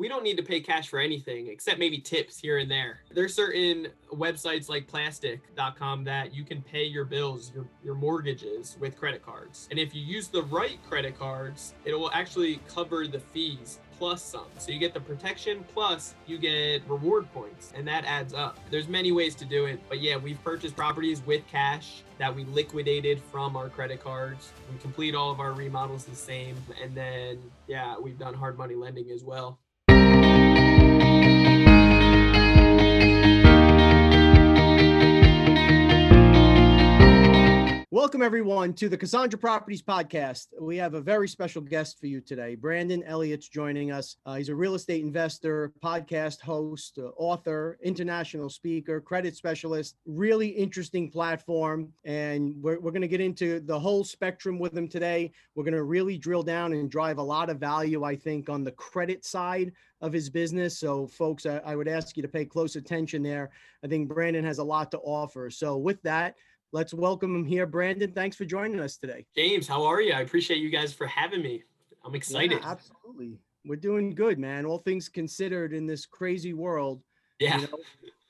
we don't need to pay cash for anything except maybe tips here and there. There's certain websites like plastiq.com that you can pay your bills, your, your mortgages with credit cards. And if you use the right credit cards, it will actually cover the fees plus some. So you get the protection plus you get reward points and that adds up. There's many ways to do it, but yeah, we've purchased properties with cash that we liquidated from our credit cards. We complete all of our remodels the same and then yeah, we've done hard money lending as well. Welcome, everyone, to the Cassandra Properties Podcast. We have a very special guest for you today. Brandon Elliott's joining us. Uh, he's a real estate investor, podcast host, uh, author, international speaker, credit specialist. Really interesting platform. And we're, we're going to get into the whole spectrum with him today. We're going to really drill down and drive a lot of value, I think, on the credit side of his business. So, folks, I, I would ask you to pay close attention there. I think Brandon has a lot to offer. So, with that, let's welcome him here. Brandon, thanks for joining us today. James, how are you? I appreciate you guys for having me. I'm excited. Yeah, absolutely. We're doing good, man. All things considered in this crazy world. Yeah. You know,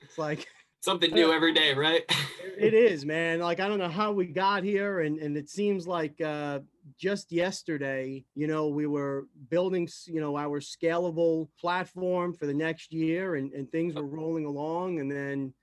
it's like something new every day, right? it is, man. Like I don't know how we got here and and it seems like uh just yesterday, you know, we were building, you know, our scalable platform for the next year and and things were rolling along and then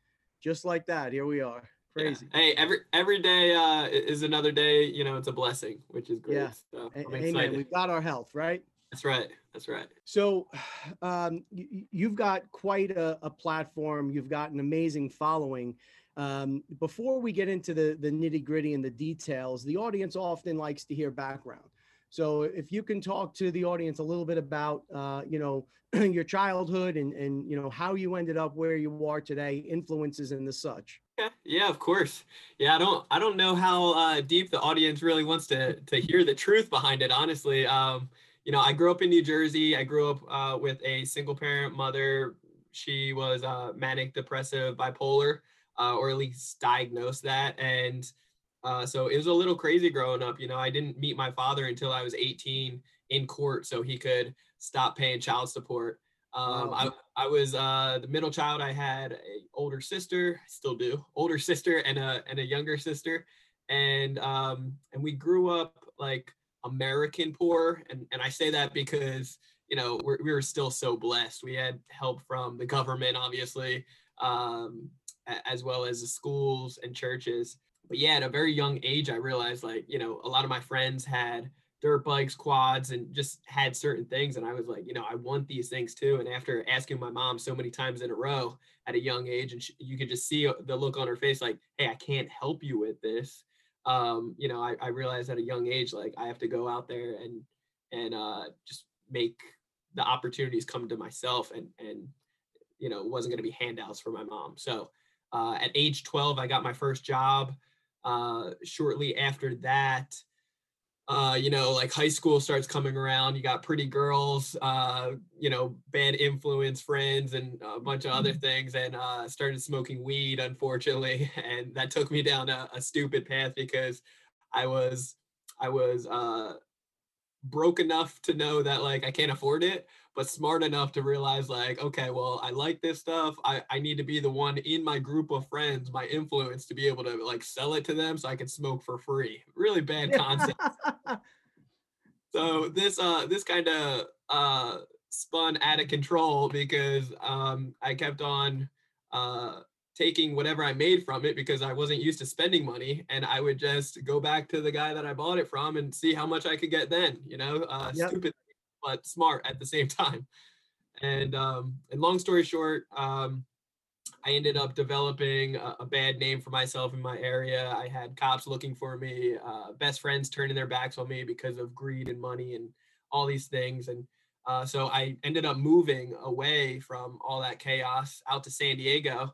just like that, here we are. Crazy. Yeah. Hey, every every day uh, is another day. You know, it's a blessing, which is great. Yeah. So Amen. We've got our health, right? That's right. That's right. So, um, you, have got quite a, a, platform. You've got an amazing following. Um, before we get into the the nitty gritty and the details, the audience often likes to hear background. So, if you can talk to the audience a little bit about, uh, you know, your childhood and and you know how you ended up where you are today, influences and the such. Yeah, of course. Yeah, I don't I don't know how uh, deep the audience really wants to to hear the truth behind it. Honestly, um, you know, I grew up in New Jersey. I grew up uh, with a single parent mother. She was uh, manic depressive bipolar, uh, or at least diagnosed that, and uh, so it was a little crazy growing up. You know, I didn't meet my father until I was 18 in court, so he could stop paying child support. Um, I, I was uh, the middle child. I had a older sister, still do, older sister and a and a younger sister, and um, and we grew up like American poor, and and I say that because you know we're, we were still so blessed. We had help from the government, obviously, um, as well as the schools and churches. But yeah, at a very young age, I realized like you know a lot of my friends had dirt bikes, quads, and just had certain things. And I was like, you know, I want these things too. And after asking my mom so many times in a row at a young age, and she, you could just see the look on her face, like, hey, I can't help you with this. Um, you know, I, I realized at a young age, like, I have to go out there and and uh, just make the opportunities come to myself. And and you know, it wasn't going to be handouts for my mom. So uh, at age 12, I got my first job. Uh, shortly after that, uh, you know, like high school starts coming around, you got pretty girls, uh, you know, bad influence friends and a bunch of other mm-hmm. things, and uh, started smoking weed, unfortunately, and that took me down a, a stupid path because I was, I was uh, broke enough to know that like I can't afford it, but smart enough to realize like, okay, well, I like this stuff. I, I need to be the one in my group of friends, my influence to be able to like sell it to them so I can smoke for free. Really bad concept. so this uh this kind of uh spun out of control because um I kept on uh taking whatever I made from it because I wasn't used to spending money and I would just go back to the guy that I bought it from and see how much I could get then, you know, uh, yep. stupid but smart at the same time. And um, and long story short, um, I ended up developing a, a, bad name for myself in my area. I had cops looking for me, uh, best friends turning their backs on me because of greed and money and all these things. And uh, so I ended up moving away from all that chaos out to San Diego,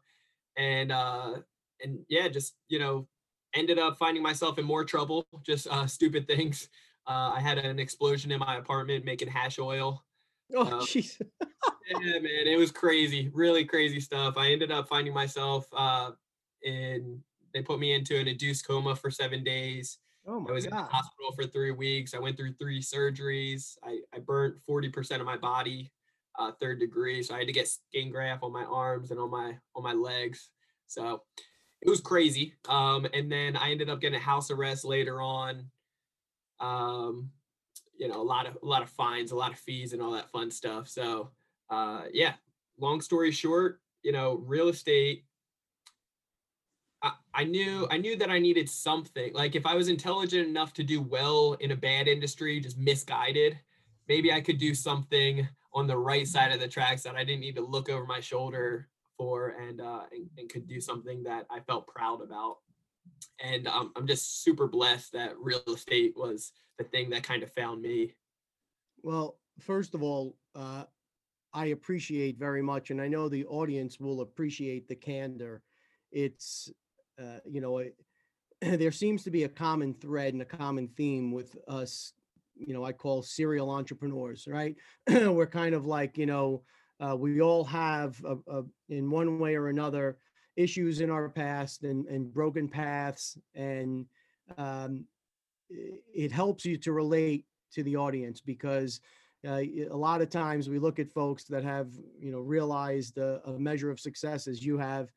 and uh, and yeah, just you know, ended up finding myself in more trouble, just uh, stupid things. Uh, I had an explosion in my apartment making hash oil. Oh, um, jeez. yeah, man, it was crazy, really crazy stuff. I ended up finding myself uh, in. They put me into an induced coma for seven days. Oh my I was God. in the hospital for three weeks. I went through three surgeries. I, I burnt 40% of my body. uh, third degree. So I had to get skin graft on my arms and on my on my legs. So it was crazy. Um, and then I ended up getting house arrest later on. Um, you know, a lot of a lot of fines, a lot of fees, and all that fun stuff. So uh, yeah. Long story short, you know, real estate. I, I knew I knew that I needed something. Like if I was intelligent enough to do well in a bad industry, just misguided, maybe I could do something on the right side of the tracks that I didn't need to look over my shoulder for and uh, and, and could do something that I felt proud about. And um, I'm just super blessed that real estate was the thing that kind of found me. Well, first of all, uh, I appreciate very much, and I know the audience will appreciate the candor. It's, uh, you know, it, there seems to be a common thread and a common theme with us. You know, I call serial entrepreneurs, right? We're kind of like, you know, uh, we all have, a, a, in one way or another, issues in our past and, and broken paths, and um, it helps you to relate to the audience because uh, a lot of times we look at folks that have you know realized a, a, measure of success as you have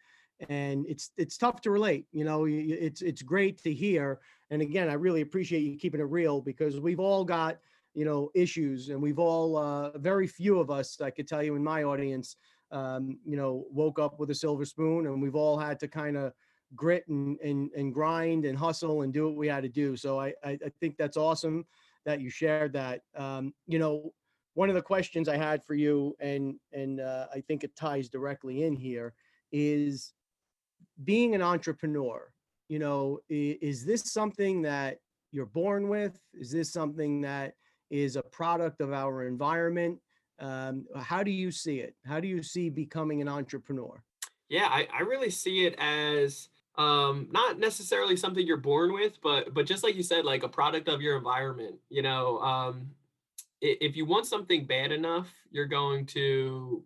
and it's it's tough to relate you know it's it's great to hear. And again i really appreciate you keeping it real because we've all got you know issues and we've all uh, very few of us i could tell you in my audience um, you know woke up with a silver spoon and we've all had to kind of grit and, and and grind and hustle and do what we had to do so i i, I think that's awesome that you shared that. Um, you know, one of the questions I had for you, and and uh, I think it ties directly in here, is being an entrepreneur. You know, is, is this something that you're born with? Is this something that is a product of our environment? Um, how do you see it? How do you see becoming an entrepreneur? Yeah, I, I really see it as um not necessarily something you're born with but but just like you said like a product of your environment you know um if you want something bad enough you're going to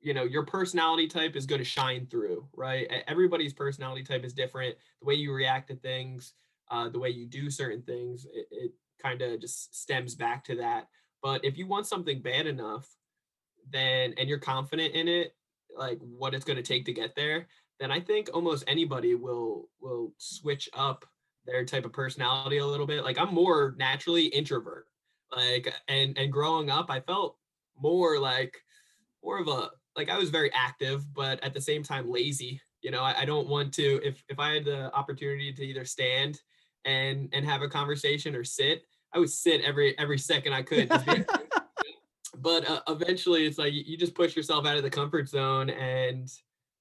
you know your personality type is going to shine through right everybody's personality type is different the way you react to things uh, the way you do certain things it, it kind of just stems back to that but if you want something bad enough then and you're confident in it like what it's going to take to get there then I think almost anybody will will switch up their type of personality a little bit. Like I'm more naturally introvert. Like and and growing up, I felt more like more of a like I was very active, but at the same time lazy. You know, I, I don't want to if if I had the opportunity to either stand and and have a conversation or sit, I would sit every every second I could. but uh, eventually, it's like you, just push yourself out of the comfort zone and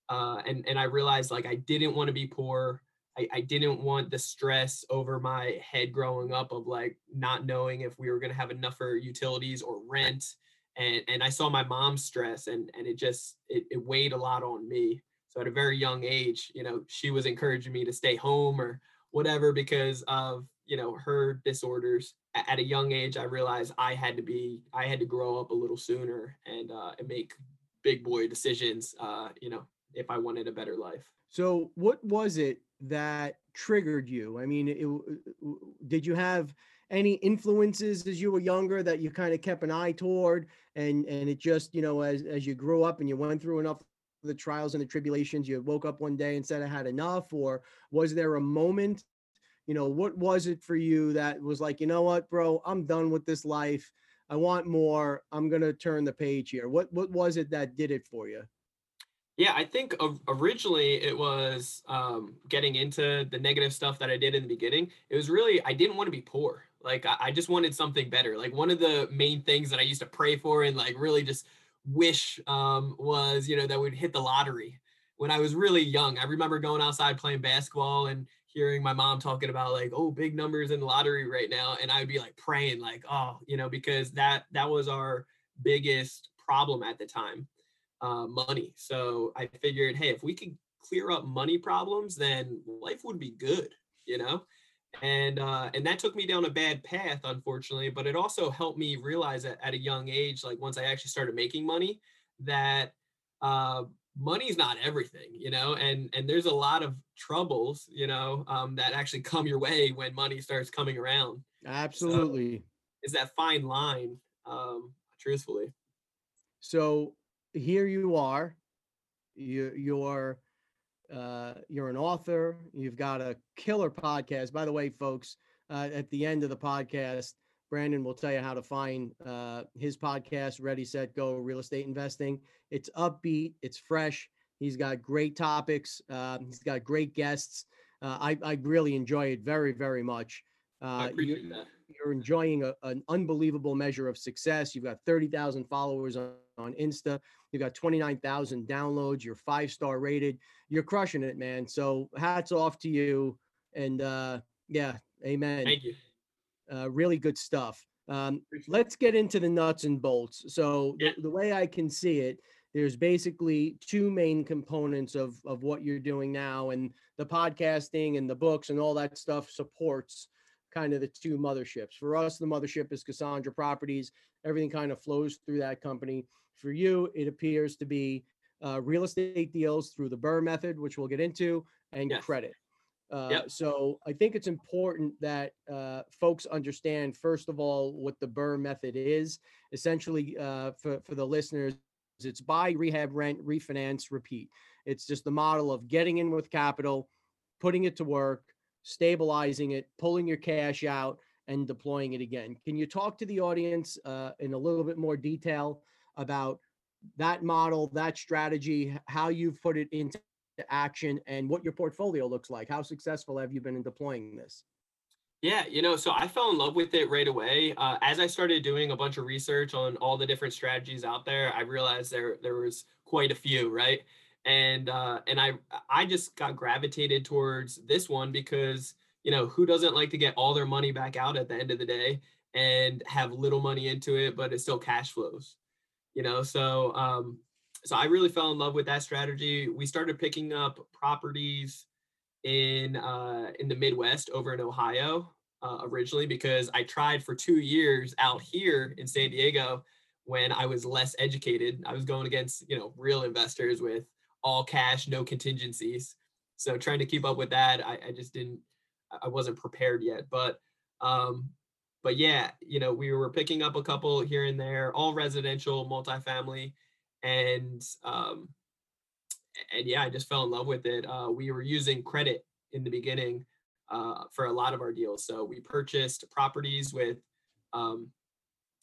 uh, and and I realized like I didn't want to be poor. I, I didn't want the stress over my head growing up of like not knowing if we were gonna have enough for utilities or rent. And and I saw my mom's stress and and it just it, it weighed a lot on me. So at a very young age, you know, she was encouraging me to stay home or whatever because of you know her disorders at a young age i realized i had to be i had to grow up a little sooner and uh and make big boy decisions uh you know if I wanted a better life. So, what was it that triggered you? I mean, it, did you have any influences as you were younger that you kind of kept an eye toward, and and it just you know as as you grew up and you went through enough of the trials and the tribulations, you woke up one day and said I had enough, or was there a moment? You know, what was it for you that was like, you know what, bro, I'm done with this life. I want more. I'm gonna turn the page here. What what was it that did it for you? Yeah, I think originally it was um, getting into the negative stuff that I did in the beginning. It was really, I didn't want to be poor. Like, I, just wanted something better. Like, one of the main things that I used to pray for and like really just wish um, was, you know, that we'd hit the lottery when I was really young. I remember going outside playing basketball and hearing my mom talking about like, oh, big numbers in lottery right now. And I would be like praying, like, oh, you know, because that that was our biggest problem at the time uh, money. So I figured, hey, if we could clear up money problems, then life would be good, you know. And uh, and that took me down a bad path, unfortunately. But it also helped me realize that at a young age, like once I actually started making money, that uh, money's not everything, you know. And and there's a lot of troubles, you know, um, that actually come your way when money starts coming around. Absolutely, so is that fine line, um, truthfully. So here you are. You, you're uh, you're an author. You've got a killer podcast. By the way, folks, uh, at the end of the podcast, Brandon will tell you how to find uh, his podcast, Ready, Set, Go Real Estate Investing. It's upbeat, it's fresh. He's got great topics. Uh, he's got great guests. Uh, I, I really enjoy it very, very much. I Uh, appreciate that. you're enjoying a, an unbelievable measure of success. You've got 30,000 followers on, on Insta. You've got 29,000 downloads. You're five star rated. You're crushing it, man. So hats off to you. And uh, yeah, amen. Thank you. Uh, really good stuff. Um, let's get into the nuts and bolts. So the, Yeah. the way I can see it, there's basically two main components of of what you're doing now, and the podcasting and the books and all that stuff supports kind of the two motherships. For us, the mothership is Cassandra Properties. Everything kind of flows through that company. For you, it appears to be uh, real estate deals through the BRRRR method, which we'll get into, and Yes. credit. Uh, Yep. So I think it's important that uh, folks understand, first of all, what the BRRRR method is. Essentially, uh, for, for the listeners, it's buy, rehab, rent, refinance, repeat. It's just the model of getting in with capital, putting it to work, stabilizing it, pulling your cash out, and deploying it again. Can you talk to the audience uh, in a little bit more detail about that model, that strategy, how you've put it into action, and what your portfolio looks like? How successful have you been in deploying this? Yeah, you know, so I fell in love with it right away. Uh, as I started doing a bunch of research on all the different strategies out there, I realized there there was quite a few, right? And uh, and I I just got gravitated towards this one because you know who doesn't like to get all their money back out at the end of the day and have little money into it, but it still cash flows, you know. So um, so I really fell in love with that strategy. We started picking up properties in uh, in the Midwest over in Ohio uh, originally because I tried for two years out here in San Diego when I was less educated. I was going against you know real investors with all cash, no contingencies. So trying to keep up with that, I, I just didn't. I wasn't prepared yet. But um, but yeah, you know we were picking up a couple here and there, all residential, multifamily, and um, and yeah, I just fell in love with it. Uh, we were using credit in the beginning uh, for a lot of our deals. So we purchased properties with, um,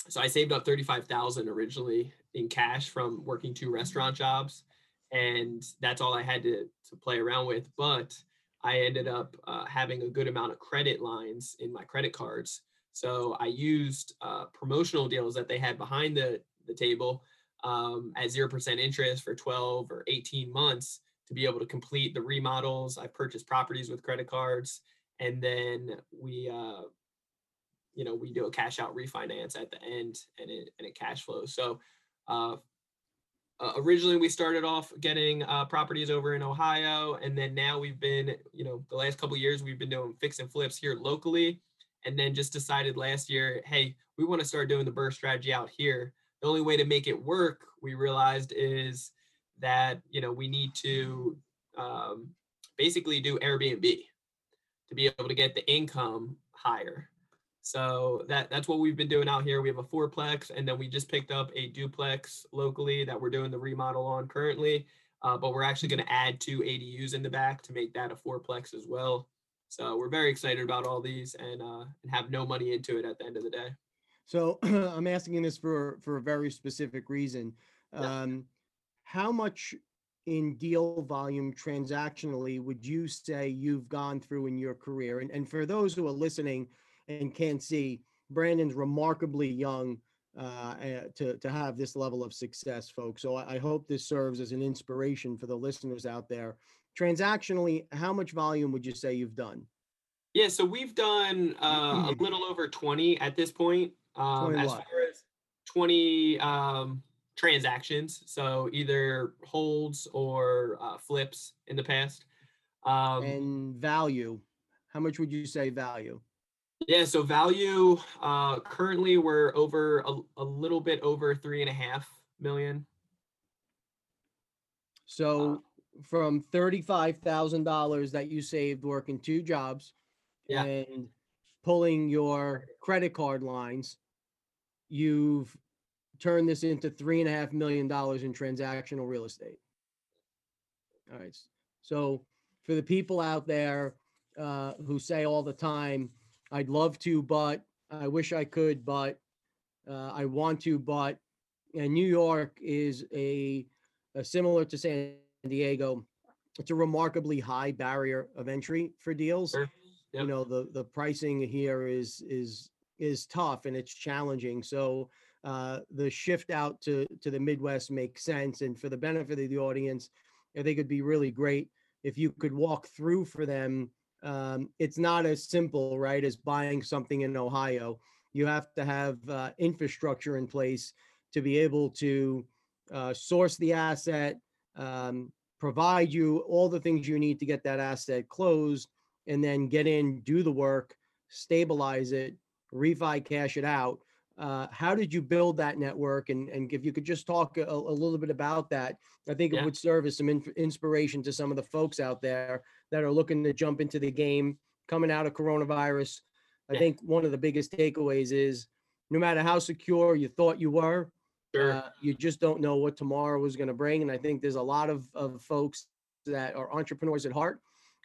so I saved up thirty-five thousand originally in cash from working two restaurant jobs, and that's all I had to to play around with. But I ended up uh, having a good amount of credit lines in my credit cards. So I used uh, promotional deals that they had behind the the table um, at 0% interest for 12 or 18 months to be able to complete the remodels. I purchased properties with credit cards and then we, uh, you know, we do a cash out refinance at the end and it, and it cash flows. So, uh, originally we started off getting uh, properties over in Ohio, and then now we've been, you know, the last couple years we've been doing fix and flips here locally, and then just decided last year, hey, we want to start doing the BRRRR strategy out here the only way to make it work we realized is that you know we need to um, basically do airbnb to be able to get the income higher. So that that's what we've been doing out here. We have a fourplex and then we just picked up a duplex locally that we're doing the remodel on currently. Uh, but we're actually going to add two ADUs in the back to make that a fourplex as well. So we're very excited about all these and uh, and have no money into it at the end of the day So I'm asking this for for a very specific reason. Um, how much in deal volume transactionally would you say you've gone through in your career? And and for those who are listening and can't see, Brandon's remarkably young uh, uh, to to have this level of success, folks. So I, I hope this serves as an inspiration for the listeners out there. Transactionally, how much volume would you say you've done? Yeah, so we've done uh, a little over 20 at this point. Um, 20 as far as 20 um, transactions, so either holds or uh, flips in the past. Um, And value, how much would you say value? yeah, so value uh, currently we're over a, a little bit over three and a half million. So from thirty-five thousand dollars that you saved working two jobs Yeah. and pulling your credit card lines, you've turned this into three and a half million dollars in transactional real estate. All right. So for the people out there uh, who say all the time, I'd love to, but I wish I could, but uh, I want to, but and New York is a, a similar to San Diego. It's a remarkably high barrier of entry for deals. Sure. You know, the the pricing here is is is tough and it's challenging. So uh, the shift out to to the Midwest makes sense. And for the benefit of the audience, I think it'd be really great if you could walk through for them. Um, it's not as simple, right, as buying something in Ohio. You have to have uh, infrastructure in place to be able to uh, source the asset, um, provide you all the things you need to get that asset closed, and then get in, do the work, stabilize it, refi cash it out. Uh, how did you build that network? And, and if you could just talk a, a little bit about that, I think it would serve as some inf- inspiration to some of the folks out there that are looking to jump into the game coming out of coronavirus. I Yeah. think one of the biggest takeaways is no matter how secure you thought you were, Sure. uh, you just don't know what tomorrow is going to bring. And I think there's a lot of, of folks that are entrepreneurs at heart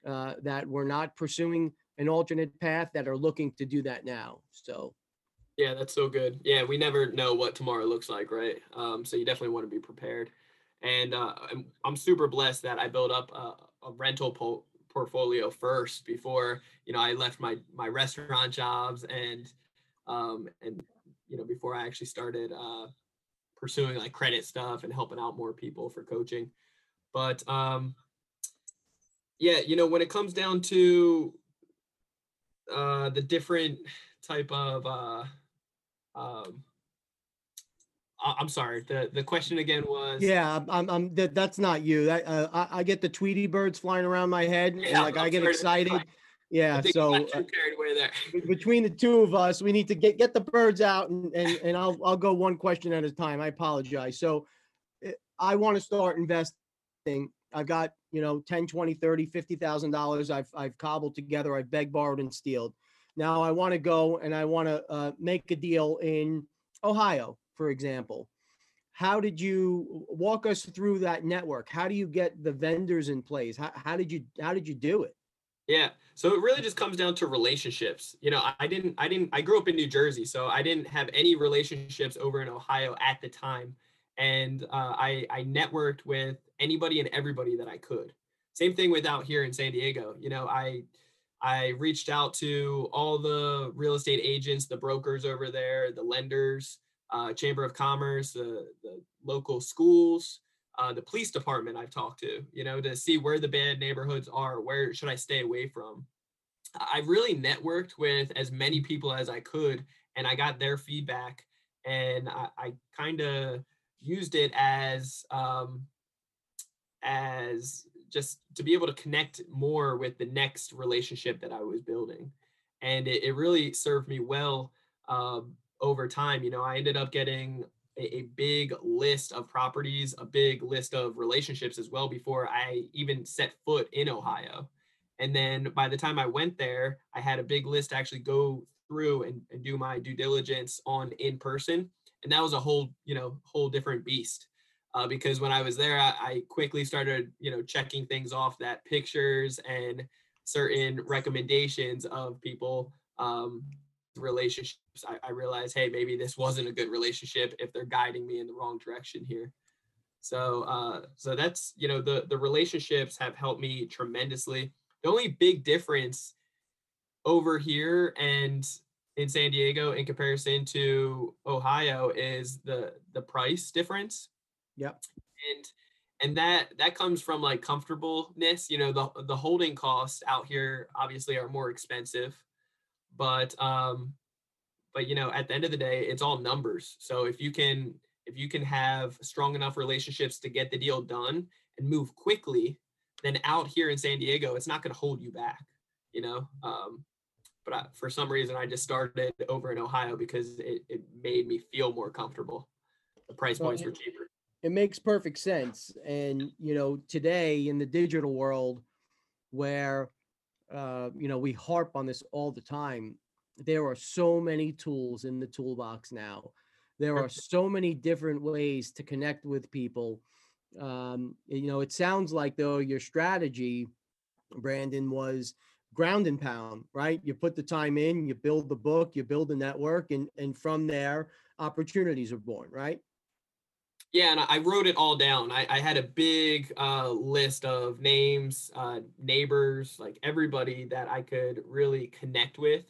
uh, that were not pursuing an alternate path that are looking to do that now. So, Yeah, that's so good. Yeah, we never know what tomorrow looks like, right? Um, so you definitely want to be prepared. And uh, I'm, I'm super blessed that I built up a, a rental po- portfolio first before you know I left my my restaurant jobs and um, and you know before I actually started uh, pursuing like credit stuff and helping out more people for coaching. But um, yeah, you know when it comes down to uh, the different type of uh, um, I'm sorry. The the question again was yeah, I'm- I'm, that, that's not you. That uh, I, I get the Tweety birds flying around my head, and Yeah, like I'm I get excited. Yeah, so uh, carried away there. between the two of us, we need to get get the birds out, and and, and I'll I'll go one question at a time. I apologize. So, eh, I want to start investing. I've got you know 10, 20, 30, 50,000 dollars. I've I've cobbled together. I've begged, borrowed, and stealed. Now I want to go and I want to uh, make a deal in Ohio, for example. How did you walk us through that network? How do you get the vendors in place? How, how did you how did you do it? Yeah. So it really just comes down to relationships. You know, I- I didn't I didn't I grew up in New Jersey, so I didn't have any relationships over in Ohio at the time. And uh, I I networked with anybody and everybody that I could. Same thing with out here in San Diego. You know, I I reached out to all the real estate agents, the brokers over there, the lenders, uh, Chamber of Commerce, the the local schools, uh, the police department I've talked to, you know, to see where the bad neighborhoods are, where should I stay away from. I really networked with as many people as I could, and I got their feedback, and I, I kind of used it as um, as just to be able to connect more with the next relationship that I was building, and it, it really served me well um, over time. You know, I ended up getting a, a big list of properties, a big list of relationships as well before I even set foot in Ohio. And then by the time I went there, I had a big list to actually go through and, and do my due diligence on in person. And that was a whole, you know, whole different beast. Uh, because when I was there, I, I quickly started, you know, checking things off that pictures and certain recommendations of people um, relationships. I, I realized hey maybe this wasn't a good relationship if they're guiding me in the wrong direction here. So uh so that's you know the the relationships have helped me tremendously. The only big difference over here and in san diego in comparison to ohio is the the price difference Yep. and and that that comes from like comfortableness you know the the holding costs out here obviously are more expensive but um but you know at the end of the day it's all numbers. So if you can if you can have strong enough relationships to get the deal done and move quickly then out here in san diego it's not going to hold you back you know? Um but I, for some reason i just started over in ohio because it, it made me feel more comfortable. The price points were cheaper it makes perfect sense and you know today in the digital world where uh, you know we harp on this all the time there are so many tools in the toolbox now there are so many different ways to connect with people. Um, you know, it sounds like though your strategy, Brandon, was ground and pound, right? You put the time in, you build the book, you build the network, and and from there, opportunities are born, right? Yeah, and I wrote it all down. I, I had a big uh, list of names, uh, neighbors, like everybody that I could really connect with,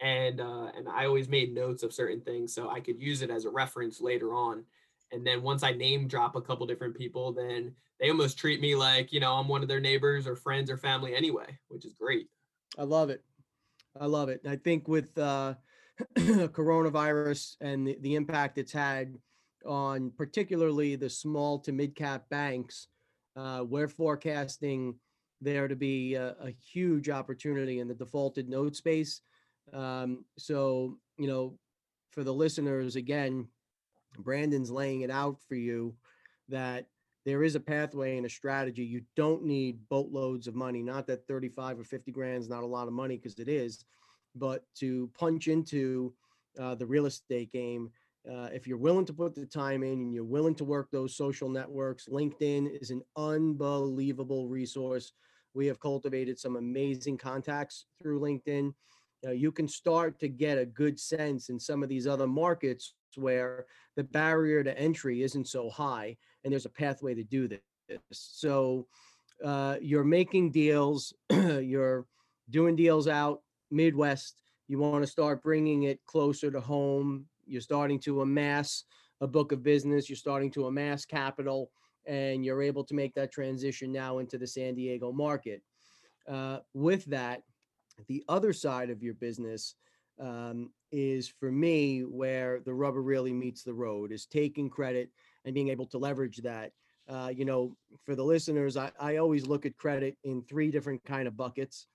and uh, and I always made notes of certain things so I could use it as a reference later on. And then once I name drop a couple different people, then they almost treat me like you know I'm one of their neighbors or friends or family anyway, which is great. I love it. I love it. I think with uh, coronavirus and the, the impact it's had on particularly the small to mid cap banks, uh, we're forecasting there to be a, a, huge opportunity in the defaulted note space. Um, so, you know, for the listeners, again, Brandon's laying it out for you that there is a pathway and a strategy. You don't need boatloads of money. Not that 35 or 50 grand is not a lot of money because it is, but to punch into uh, the real estate game uh, if you're willing to put the time in and you're willing to work those social networks, LinkedIn is an unbelievable resource. We have cultivated some amazing contacts through LinkedIn. Uh, you can start to get a good sense in some of these other markets where the barrier to entry isn't so high and there's a pathway to do this. So uh, you're making deals, you're doing deals out Midwest. You want to start bringing it closer to home, you're starting to amass a book of business, you're starting to amass capital, and you're able to make that transition now into the San Diego market. Uh, with that, the other side of your business um, is for me where the rubber really meets the road is taking credit and being able to leverage that. Uh, you know, for the listeners, I, I always look at credit in three different kind of buckets.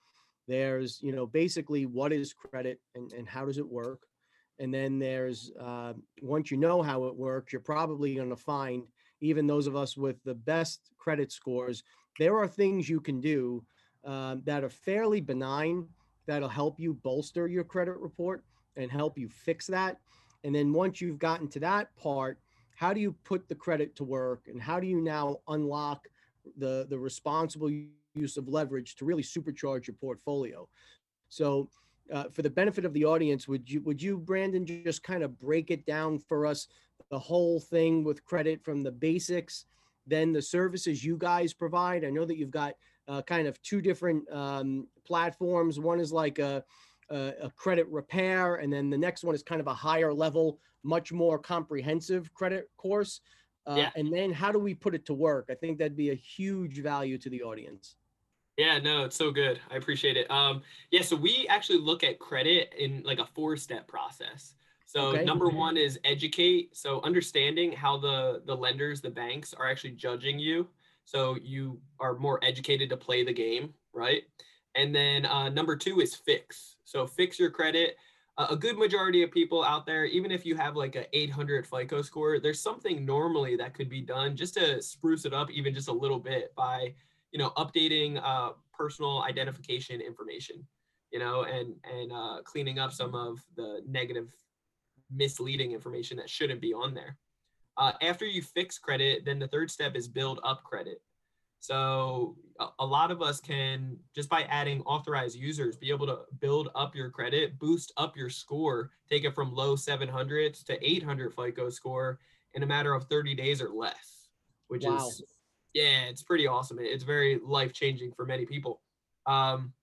There's, you know, basically what is credit and, and how does it work? And then there's uh, once you know how it works, you're probably going to find even those of us with the best credit scores, there are things you can do um, that are fairly benign that'll help you bolster your credit report and help you fix that. And then once you've gotten to that part, how do you put the credit to work and how do you now unlock the the responsible use of leverage to really supercharge your portfolio? So uh, for the benefit of the audience, would you would you Brandon just kind of break it down for us the whole thing with credit from the basics, then the services you guys provide? I know that you've got uh, kind of two different um, platforms. One is like a, a, a credit repair, and then the next one is kind of a higher level, much more comprehensive credit course. Uh, yeah. And then how do we put it to work? I think that'd be a huge value to the audience. Yeah, no, it's so good. I appreciate it. Um, yeah, so we actually look at credit in like a four-step process. So okay. number one is educate. So understanding how the the lenders, the banks are actually judging you. So you are more educated to play the game, right? And then uh, number two is fix. So fix your credit. Uh, a good majority of people out there, even if you have like a 800 FICO score, there's something normally that could be done just to spruce it up even just a little bit by you know, updating uh, personal identification information, you know, and and uh, cleaning up some of the negative, misleading information that shouldn't be on there. Uh, after you fix credit, then the third step is build up credit. So a, lot of us can just by adding authorized users be able to build up your credit, boost up your score, take it from low 700s to 800 FICO score in a matter of 30 days or less, which wow. is yeah, it's pretty awesome. It's very life changing for many people. Um,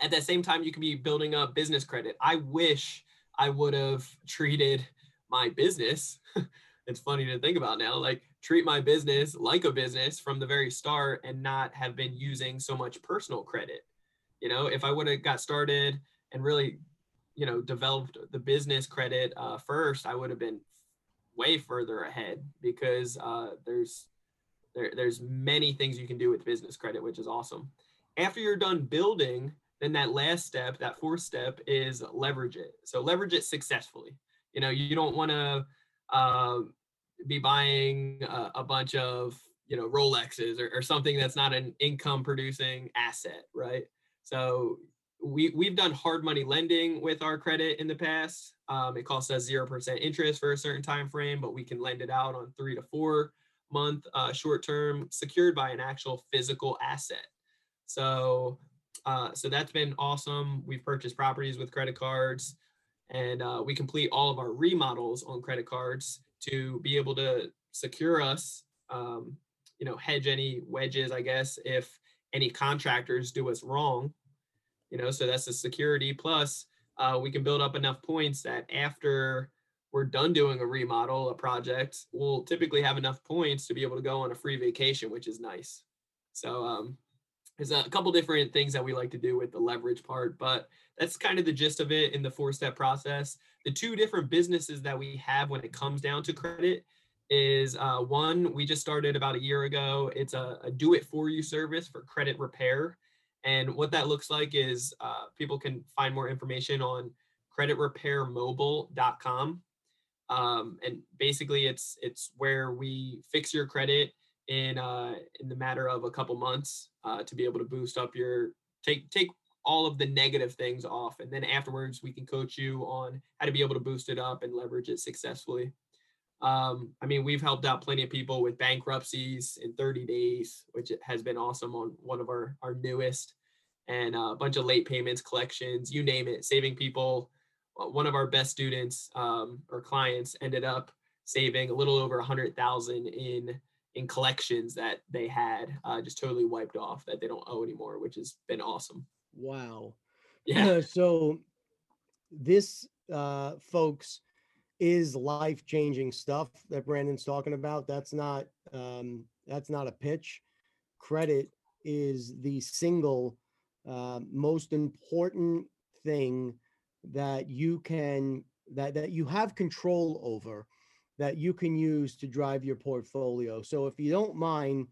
at the same time, you can be building up business credit. I wish I would have treated my business. it's funny to think about now, like treat my business like a business from the very start and not have been using so much personal credit. You know, if I would have got started and really, you know, developed the business credit uh, first, I would have been way further ahead because uh, there's there, there's many things you can do with business credit, which is awesome. After you're done building, then that last step, that fourth step is leverage it. So leverage it successfully. You know, you don't want to uh, be buying a, a, bunch of, you know, Rolexes or, or something that's not an income producing asset, right? So we we've done hard money lending with our credit in the past. Um, it costs us zero percent interest for a certain time frame, but we can lend it out on three to four month uh, short term, secured by an actual physical asset. So uh, so that's been awesome. We've purchased properties with credit cards, and uh, we complete all of our remodels on credit cards to be able to secure us. Um, you know, hedge any wedges, I guess, if any contractors do us wrong you know so that's the security plus uh, we can build up enough points that after we're done doing a remodel a project we'll typically have enough points to be able to go on a free vacation which is nice. So um, there's a couple different things that we like to do with the leverage part but that's kind of the gist of it in the four step process. The two different businesses that we have when it comes down to credit is uh, one we just started about a year ago. It's a, a do it for you service for credit repair. And what that looks like is uh, people can find more information on creditrepairmobile.com. Um, and basically, it's it's where we fix your credit in uh, in the matter of a couple months uh, to be able to boost up your take take all of the negative things off, and then afterwards we can coach you on how to be able to boost it up and leverage it successfully. Um, I mean, we've helped out plenty of people with bankruptcies in 30 days, which has been awesome on one of our, our newest, and uh, a bunch of late payments, collections, you name it, saving people. Uh, one of our best students um, or clients ended up saving a little over a hundred thousand in in collections that they had uh, just totally wiped off that they don't owe anymore, which has been awesome. Wow. Yeah. so this, uh, folks, is life changing stuff that Brandon's talking about. That's not um, that's not a pitch. Credit is the single uh, most important thing that you can that that you have control over that you can use to drive your portfolio. So if you don't mind,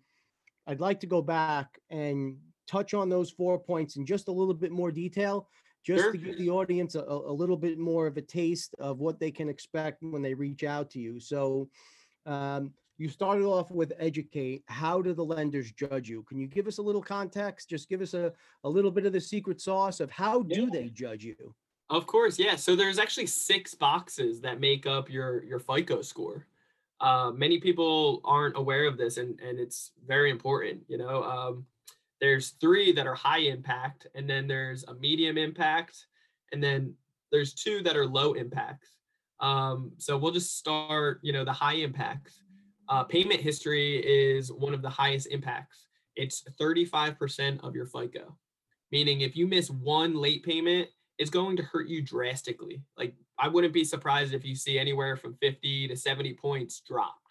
I'd like to go back and touch on those four points in just a little bit more detail just Sure. to give the audience a, a little bit more of a taste of what they can expect when they reach out to you. So, um, you started off with educate. How do the lenders judge you? Can you give us a little context? Just give us a, a little bit of the secret sauce of how do Yeah. they judge you? Of course, yeah. So there's actually six boxes that make up your your FICO score. Uh, many people aren't aware of this, and and it's very important. You know, um, there's three that are high impact, and then there's a medium impact, and then there's two that are low impact. Um, so we'll just start. You know, the high impact. Uh, payment history is one of the highest impacts. It's 35% of your FICO, meaning if you miss one late payment, it's going to hurt you drastically. Like I wouldn't be surprised if you see anywhere from 50 to 70 points dropped.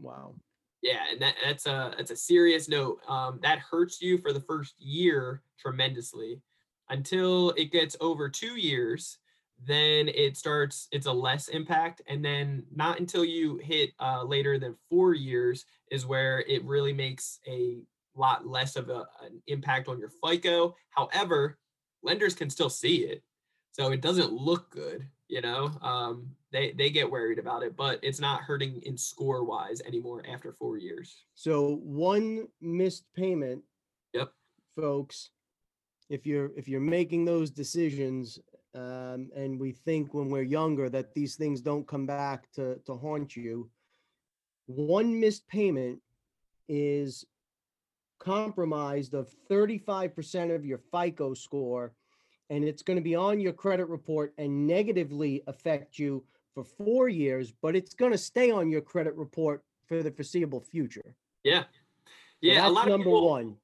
Wow. Yeah, and that, that's a that's a serious note. Um, that hurts you for the first year tremendously until it gets over two years. Then it starts. It's a less impact, and then not until you hit uh, later than four years is where it really makes a lot less of a, an impact on your FICO. However, lenders can still see it, so it doesn't look good. You know, um, they they get worried about it, but it's not hurting in score wise anymore after four years. So one missed payment. Yep. Folks, if you're if you're making those decisions, um, and we think when we're younger that these things don't come back to to haunt you, one missed payment is compromised of 35% of your FICO score and it's going to be on your credit report and negatively affect you for 4 years but it's going to stay on your credit report for the foreseeable future. Yeah, So yeah. a that's lot of number people, 1.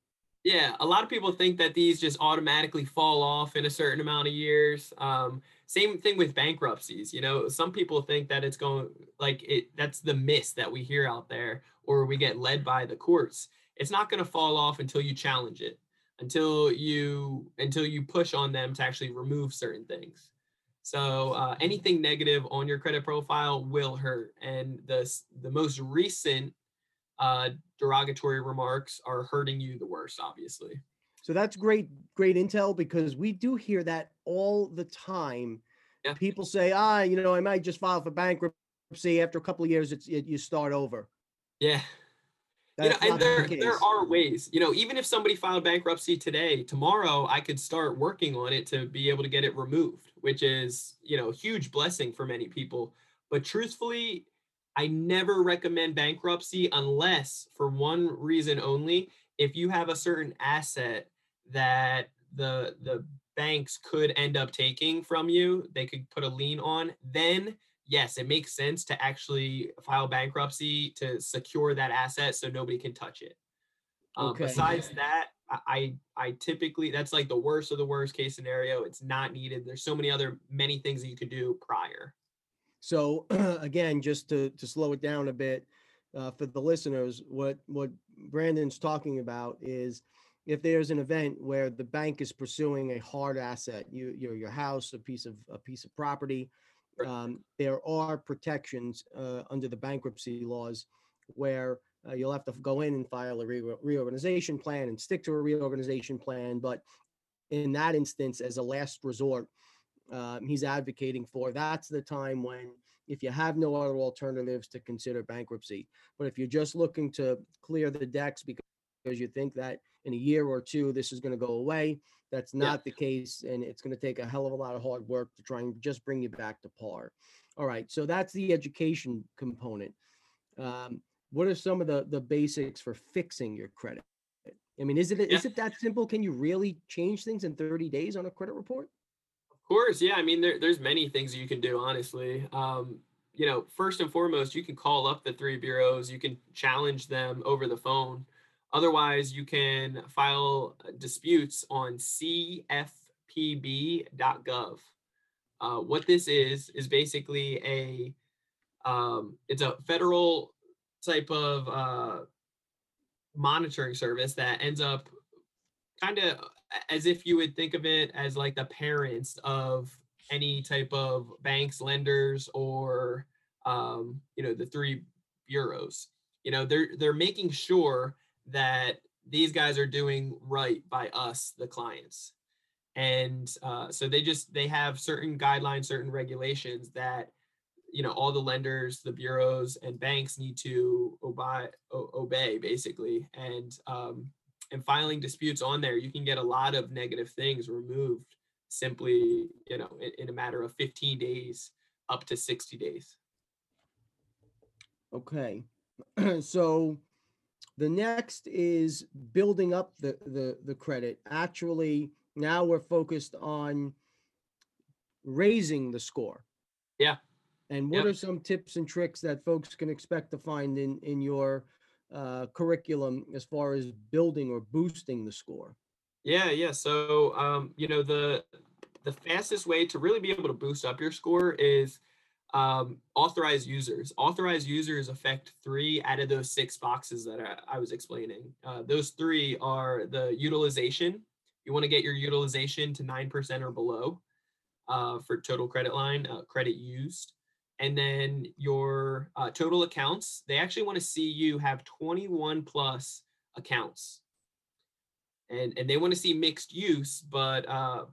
Yeah, a lot of people think that these just automatically fall off in a certain amount of years. Um, same thing with bankruptcies. You know, some people think that it's going like it. That's the myth that we hear out there, or we get led by the courts. It's not going to fall off until you challenge it, until you until you push on them to actually remove certain things. So uh, anything negative on your credit profile will hurt, and the the most recent uh, derogatory remarks are hurting you the worst, obviously. So that's great, great intel because we do hear that all the time. Yeah. People say, ah, you know, I might just file for bankruptcy. After a couple of years, it's it, you start over. Yeah. You know, and not the there there are ways. You know, even if somebody filed bankruptcy today, tomorrow I could start working on it to be able to get it removed, which is you know a huge blessing for many people. But truthfully, I never recommend bankruptcy unless for one reason only. If you have a certain asset that the the banks could end up taking from you, they could put a lien on, then yes, it makes sense to actually file bankruptcy to secure that asset so nobody can touch it. Um, Okay. Besides that, I I typically that's like the worst of the worst case scenario. It's not needed. There's so many other many things that you could do prior. So again, just to, to slow it down a bit uh, for the listeners, what what Brandon's talking about is if there's an event where the bank is pursuing a hard asset, you your your house, a piece of a piece of property. Um, there are protections uh, under the bankruptcy laws where uh, you'll have to go in and file a re- reorganization plan and stick to a reorganization plan. But in that instance, as a last resort, um, he's advocating for. That's the time when, if you have no other alternatives, to consider bankruptcy. But if you're just looking to clear the decks because because you think that in a year or two this is going to go away, that's Yeah. not the case, and it's going to take a hell of a lot of hard work to try and just bring you back to par. All right, so that's the education component. Um, what are some of the the basics for fixing your credit? I mean, is it is Yeah. it that simple? Can you really change things in 30 days on a credit report? Of course, yeah. I mean, there, there's many things you can do, honestly. Um, you know, first and foremost, you can call up the three bureaus. You can challenge them over the phone. Otherwise, you can file disputes on cfpb.gov. Uh, what this is is basically a um, it's a federal type of uh, monitoring service that ends up kind of as if you would think of it as like the parents of any type of banks, lenders, or um, you know the three bureaus. You know they're they're making sure that these guys are doing right by us, the clients, and uh, so they just they have certain guidelines, certain regulations that you know all the lenders, the bureaus, and banks need to obey obey basically, and um, and filing disputes on there, you can get a lot of negative things removed simply, you know, in, in a matter of 15 days up to 60 days. Okay, so the next is building up the the the credit. Actually, now we're focused on raising the score. Yeah. And what Yeah. are some tips and tricks that folks can expect to find in in your uh, curriculum as far as building or boosting the score? Yeah, yeah. So, um, you know, the the fastest way to really be able to boost up your score is um, authorized users. Authorized users affect three out of those six boxes that I, I was explaining. Uh, those three are the utilization. You want to get your utilization to nine percent or below uh, for total credit line uh, credit used. And then your uh, total accounts, they actually want to see you have 21 plus accounts and and they want to see mixed use but uh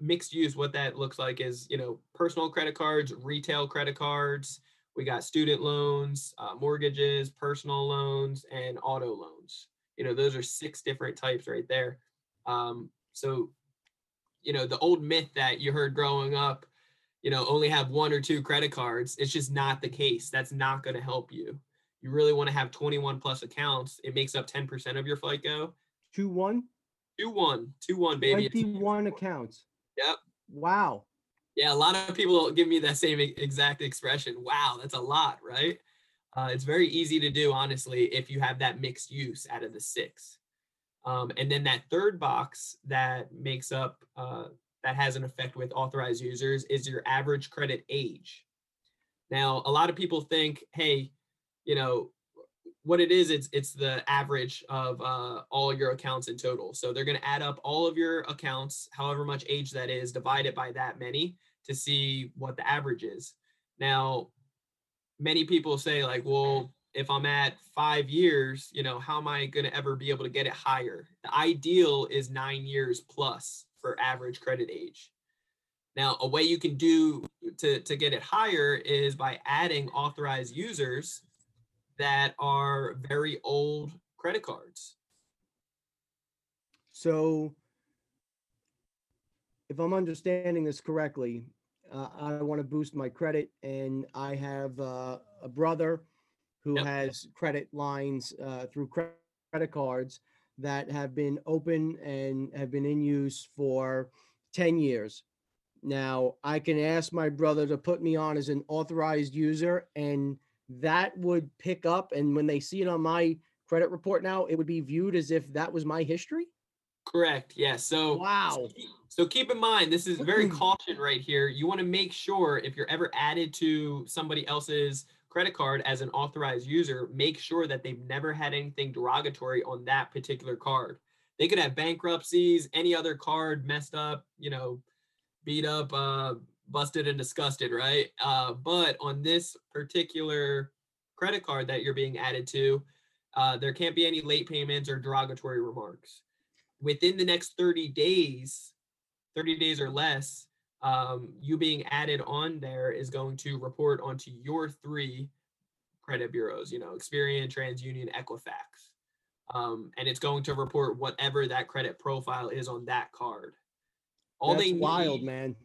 mixed use what that looks like is you know personal credit cards retail credit cards we got student loans uh, mortgages personal loans and auto loans. You know those are six different types right there. Um so you know the old myth that you heard growing up you know only have one or two credit cards it's just not the case. That's not going to help you. You really want to have 21 plus accounts it makes up 10% of your fico. Two one, Two one, two one, baby. Twenty-one accounts. Yep. Wow. Yeah, a lot of people give me that same exact expression. Wow, that's a lot, right? Uh, it's very easy to do, honestly, if you have that mixed use out of the six. Um, and then that third box that makes up uh, that has an effect with authorized users is your average credit age. Now, a lot of people think, hey, you know, what it is, it's it's the average of uh, all your accounts in total. So they're going to add up all of your accounts, however much age that is, divide it by that many to see what the average is. Now, many people say like, well, if I'm at five years, you know, how am I going to ever be able to get it higher? The ideal is nine years plus for average credit age. Now, a way you can do to, to get it higher is by adding authorized users that are very old credit cards. So, if I'm understanding this correctly, uh, I want to boost my credit, and I have uh, a brother who Yep. has credit lines uh, through cre- credit cards that have been open and have been in use for 10 years. Now, I can ask my brother to put me on as an authorized user, and that would pick up. And when they see it on my credit report now, it would be viewed as if that was my history. Correct. Yes. So Wow. So keep in mind, this is very caution right here. You want to make sure if you're ever added to somebody else's credit card as an authorized user, make sure that they've never had anything derogatory on that particular card. They could have bankruptcies, any other card messed up, you know, beat up, uh, busted and disgusted, right? Uh, but on this particular credit card that you're being added to, uh, there can't be any late payments or derogatory remarks. Within the next 30 days, 30 days or less, um, you being added on there is going to report onto your three credit bureaus, you know, Experian, TransUnion, Equifax. Um, and it's going to report whatever that credit profile is on that card. All That's they wild, man.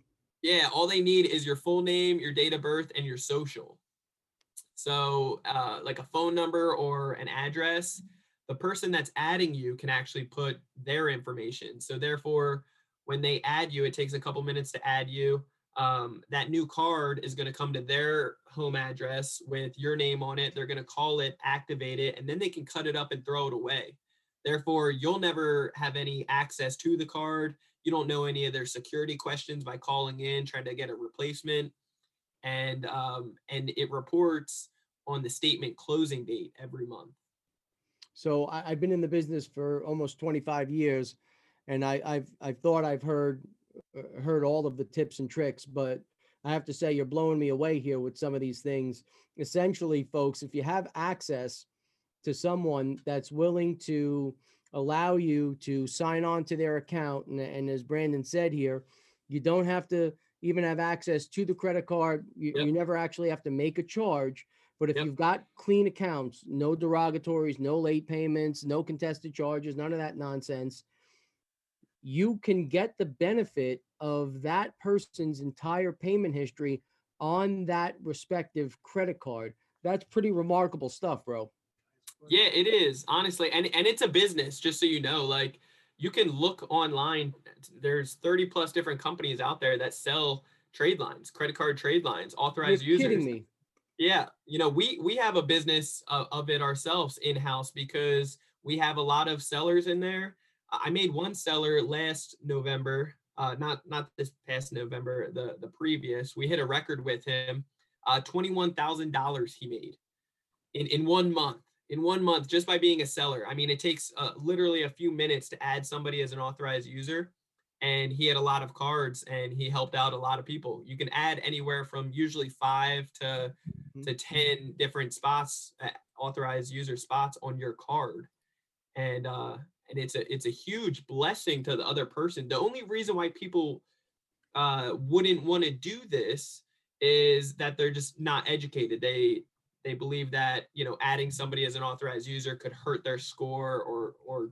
Yeah, all they need is your full name, your date of birth, and your social. So, uh, like a phone number or an address, the person that's adding you can actually put their information. So, therefore, when they add you, it takes a couple minutes to add you. Um, that new card is going to come to their home address with your name on it. They're going to call it, activate it, and then they can cut it up and throw it away. Therefore, you'll never have any access to the card. You don't know any of their security questions by calling in, trying to get a replacement, and um, and it reports on the statement closing date every month. So I, I've been in the business for almost 25 years, and I, I've I've thought I've heard uh, heard all of the tips and tricks, but I have to say you're blowing me away here with some of these things. Essentially, folks, if you have access to someone that's willing to allow you to sign on to their account, and, and as Brandon said here, you don't have to even have access to the credit card. You, Yep. you never actually have to make a charge. But if Yep. you've got clean accounts, no derogatories, no late payments, no contested charges, none of that nonsense, you can get the benefit of that person's entire payment history on that respective credit card. That's pretty remarkable stuff, bro. Yeah, it is honestly, and and it's a business. Just so you know, like you can look online. There's 30 plus different companies out there that sell trade lines, credit card trade lines, You're authorized users. kidding me. Yeah, you know, we we have a business of, of it ourselves in house because we have a lot of sellers in there. I I made one seller last November, uh, not not this past November, the the previous. We hit a record with him, uh, twenty one thousand dollars he made in in one month. In one month, just by being a seller. I mean, it takes uh, literally a few minutes to add somebody as an authorized user, and he had a lot of cards and he helped out a lot of people. You can add anywhere from usually five to Mhm. to 10 different spots uh, authorized user spots on your card and uh and it's a it's a huge blessing to the other person the only reason why people uh wouldn't want to do this is that they're just not educated they they believe that you know adding somebody as an authorized user could hurt their score or or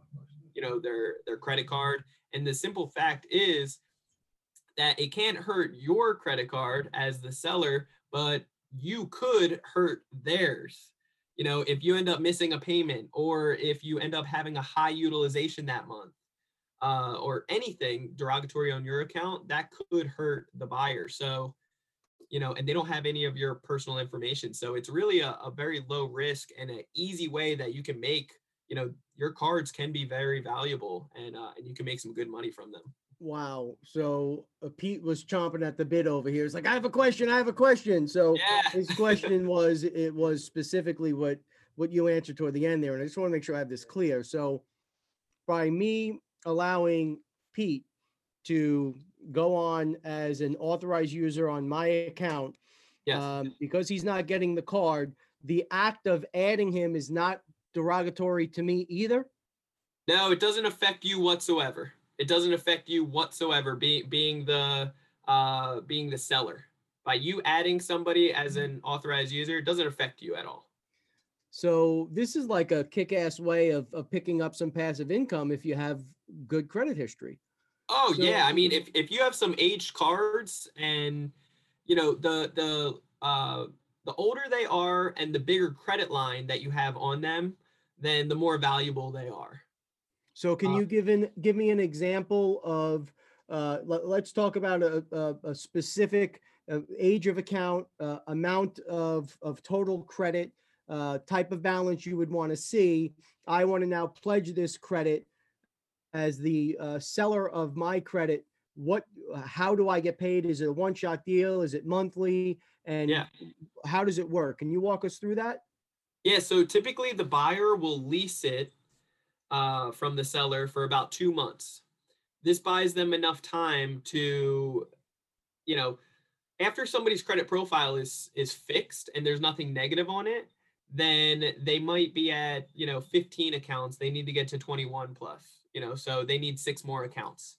you know their their credit card. And the simple fact is that it can't hurt your credit card as the seller but you could hurt theirs. You know if you end up missing a payment or if you end up having a high utilization that month uh, or anything derogatory on your account that could hurt the buyer. So you know and they don't have any of your personal information so it's really a, a very low risk and an easy way that you can make you know your cards can be very valuable and uh, and you can make some good money from them Wow. So uh, Pete was chomping at the bit over here. It's like, I have a question. I have a question. So yeah his question was it was specifically what what you answered toward the end there and i just want to make sure i have this clear so by me allowing pete to go on as an authorized user on my account yes um, because he's not getting the card the act of adding him is not derogatory to me either No, it doesn't affect you whatsoever. It doesn't affect you whatsoever being being the uh being the seller. By you adding somebody as an authorized user, it doesn't affect you at all. So this is like a kick-ass way of, of picking up some passive income if you have good credit history. Oh So- yeah, I mean if if you have some aged cards and you know the the uh the older they are and the bigger credit line that you have on them, then the more valuable they are. So can Uh, you give in give me an example of uh, let, us talk about a, a, a specific uh, age of account, uh, amount of of total credit, uh, type of balance you would want to see. I want to now pledge this credit as the uh, seller of my credit. What? How do I get paid? Is it a one shot deal? Is it monthly? And Yeah. how does it work? Can you walk us through that? Yeah, so typically the buyer will lease it uh, from the seller for about two months. This buys them enough time to, you know, after somebody's credit profile is is fixed and there's nothing negative on it, then they might be at you know 15 accounts. They need to get to 21 plus. You know, so they need six more accounts.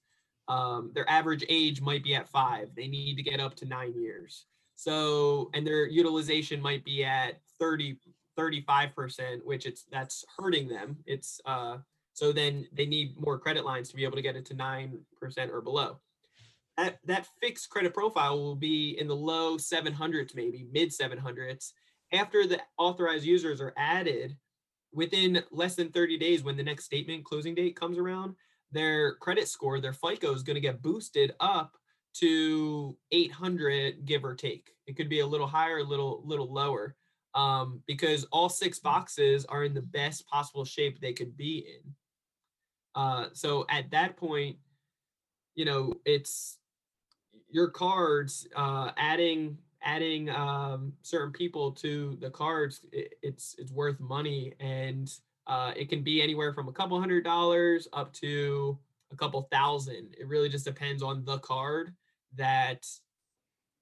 Um, their average age might be at five. They need to get up to nine years. So, and their utilization might be at 30 35%, which it's that's hurting them. It's uh so then they need more credit lines to be able to get it to 9% or below. That that fixed credit profile will be in the low 700s maybe, mid 700s. After the authorized users are added within less than 30 days when the next statement closing date comes around, their credit score, their FICO is going to get boosted up to 800 give or take. It could be a little higher, a little little lower um, because all six boxes are in the best possible shape they could be in. Uh, so at that point, you know, it's your cards uh, adding adding um, certain people to the cards. It, it's it's worth money, and uh, it can be anywhere from a couple hundred dollars up to a couple thousand. It really just depends on the card that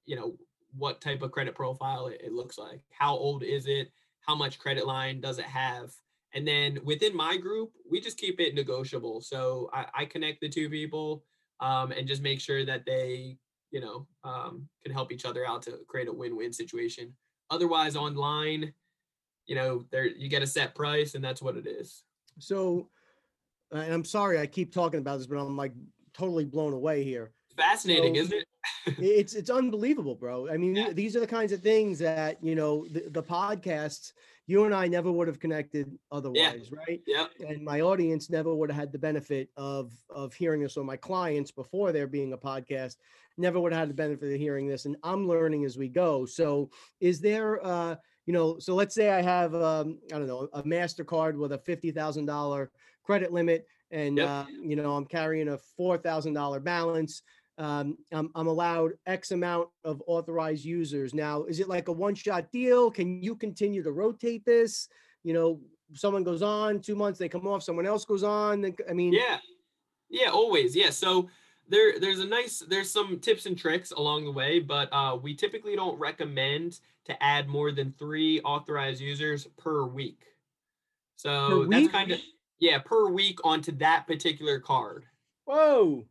you know what type of credit profile it, it looks like. How old is it? How much credit line does it have? And then within my group, we just keep it negotiable. So I, I connect the two people um, and just make sure that they, you know, um, can help each other out to create a win-win situation. Otherwise, online, you know, there you get a set price, and that's what it is. So, uh, and I'm sorry I keep talking about this, but I'm like totally blown away here. Fascinating, So- isn't it? it's it's unbelievable, bro. I mean, Yeah. these are the kinds of things that you know the, the podcasts you and I never would have connected otherwise, right? Yep. And my audience never would have had the benefit of of hearing this, or my clients before there being a podcast never would have had the benefit of hearing this. And I'm learning as we go. So, is there, uh, you know, so let's say I have, um, I don't know, a Mastercard with a fifty thousand dollar credit limit, and Yep. uh, you know I'm carrying a four thousand dollar balance um, I'm, I'm allowed X amount of authorized users. Now, is it like a one shot deal? Can you continue to rotate this? You know, someone goes on two months, they come off, someone else goes on. then- I mean, Yeah. Yeah, always. Yeah. So there there's a nice there's some tips and tricks along the way, but uh we typically don't recommend to add more than 3 authorized users per week. So that's week? kind of yeah, per week onto that particular card. whoa.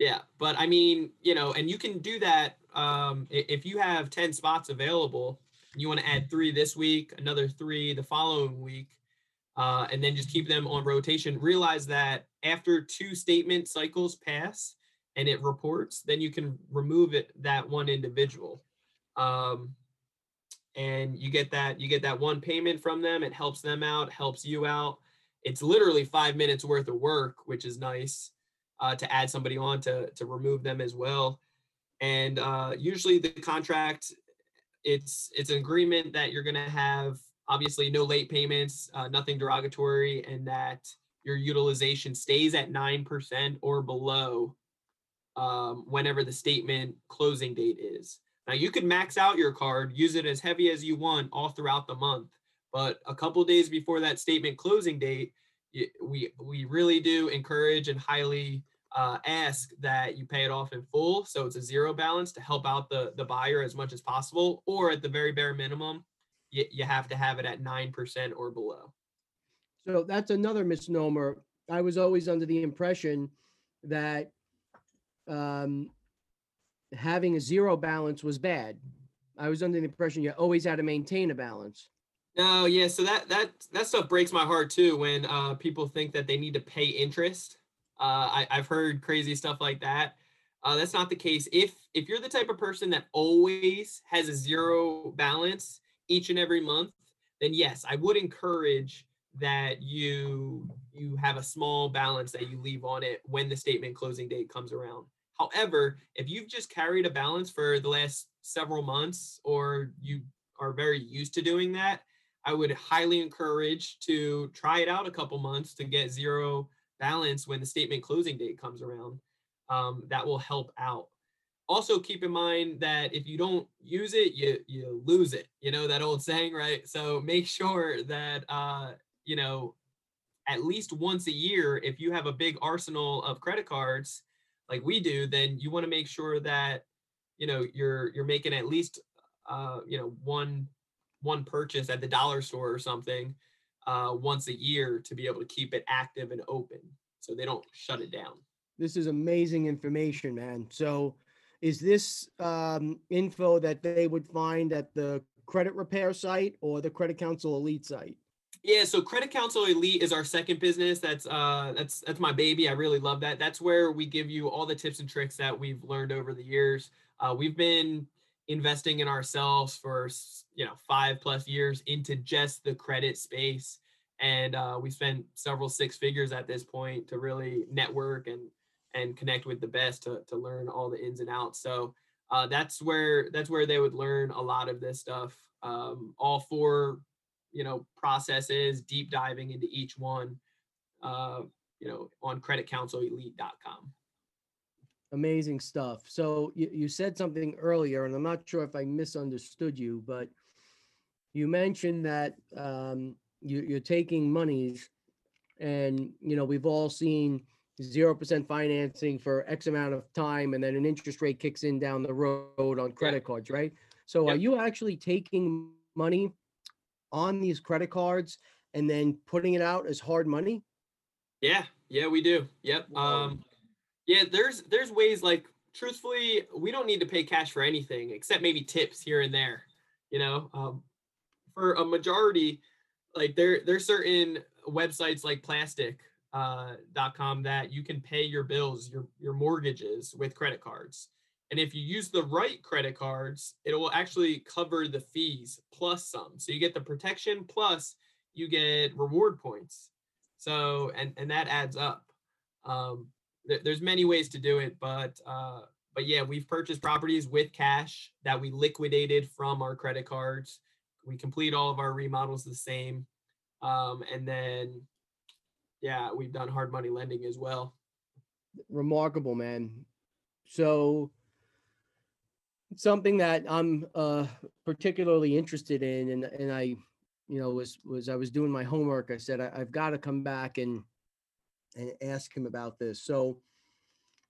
Yeah, but I mean, you know, and you can do that um, if you have 10 spots available, you want to add three this week, another three the following week, uh, and then just keep them on rotation. Realize that after two statement cycles pass and it reports, then you can remove it that one individual. Um, and you get that you get that one payment from them. It helps them out, helps you out. It's literally five minutes worth of work, which is nice uh, to add somebody on to to remove them as well. And uh, usually the contract, it's it's an agreement that you're going to have obviously no late payments, uh, nothing derogatory, and that your utilization stays at nine percent or below um, whenever the statement closing date is. Now you could max out your card, use it as heavy as you want all throughout the month, but a couple days before that statement closing date, we we really do encourage and highly uh, ask that you pay it off in full, so it's a zero balance to help out the the buyer as much as possible, or at the very bare minimum, you, you have to have it at nine percent or below. So that's another misnomer. I was always under the impression that um, having a zero balance was bad. I was under the impression you always had to maintain a balance. No, yeah. So that that that stuff breaks my heart too when uh, people think that they need to pay interest. Uh, I, I've heard crazy stuff like that. Uh, that's not the case. If if you're the type of person that always has a zero balance each and every month, then yes, I would encourage that you you have a small balance that you leave on it when the statement closing date comes around. However, if you've just carried a balance for the last several months or you are very used to doing that, I would highly encourage to try it out a couple months to get zero balance when the statement closing date comes around. Um, that will help out. Also, keep in mind that if you don't use it, you you lose it. You know that old saying, right? So make sure that uh, you know at least once a year, if you have a big arsenal of credit cards like we do, then you want to make sure that you know you're you're making at least uh, you know one one purchase at the dollar store or something uh, once a year to be able to keep it active and open so they don't shut it down. This is amazing information, man. So, is this um, info that they would find at the credit repair site or the Credit Counsel Elite site? Yeah, so Credit Counsel Elite is our second business. That's uh that's that's my baby. I really love that. That's where we give you all the tips and tricks that we've learned over the years. Uh, we've been investing in ourselves for you know five plus years into just the credit space. And uh, we spent several six figures at this point to really network and and connect with the best to, to learn all the ins and outs. So uh, that's where that's where they would learn a lot of this stuff. Um, all four you know processes deep diving into each one uh, you know on creditcounselelite.com Amazing stuff. So you, you said something earlier, and I'm not sure if I misunderstood you, but you mentioned that um, you, you're taking monies, and you know we've all seen zero percent financing for X amount of time, and then an interest rate kicks in down the road on credit cards, right? So are you actually taking money on these credit cards and then putting it out as hard money? Yeah, yeah, we do. Yep. Um, yeah, there's there's ways like truthfully, we don't need to pay cash for anything except maybe tips here and there. You know, um, for a majority, like there there's certain websites like plastiq uh, com that you can pay your bills, your your mortgages with credit cards. And if you use the right credit cards, it will actually cover the fees plus some. So you get the protection plus you get reward points. So and and that adds up. Um, there, there's many ways to do it, but uh, but yeah, we've purchased properties with cash that we liquidated from our credit cards. We complete all of our remodels the same, um, and then yeah, we've done hard money lending as well. remarkable man so something that i'm uh particularly interested in and and i you know was was i was doing my homework i said I, i've got to come back and and ask him about this so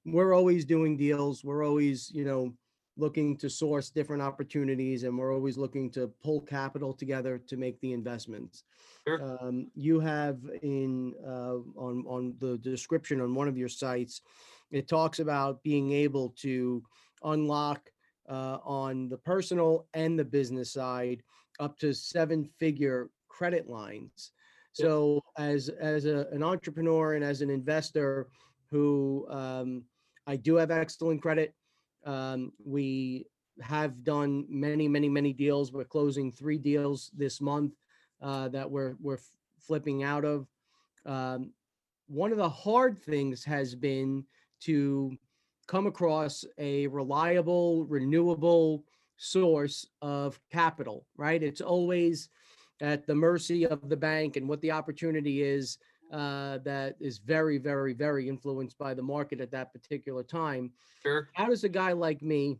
we're always doing deals we're always you know looking to source different opportunities and we're always looking to pull capital together to make the investments Sure. um, you have in uh, on on the description on one of your sites it talks about being able to unlock uh, on the personal and the business side up to seven figure credit lines. So as as a, an entrepreneur and as an investor who um, i do have excellent credit um, we have done many many many deals we're closing three deals this month uh, that we're we're flipping out of. Um, one of the hard things has been to come across a reliable, renewable source of capital. Right? It's always at the mercy of the bank and what the opportunity is. Uh, that is very, very, very influenced by the market at that particular time Sure. how does a guy like me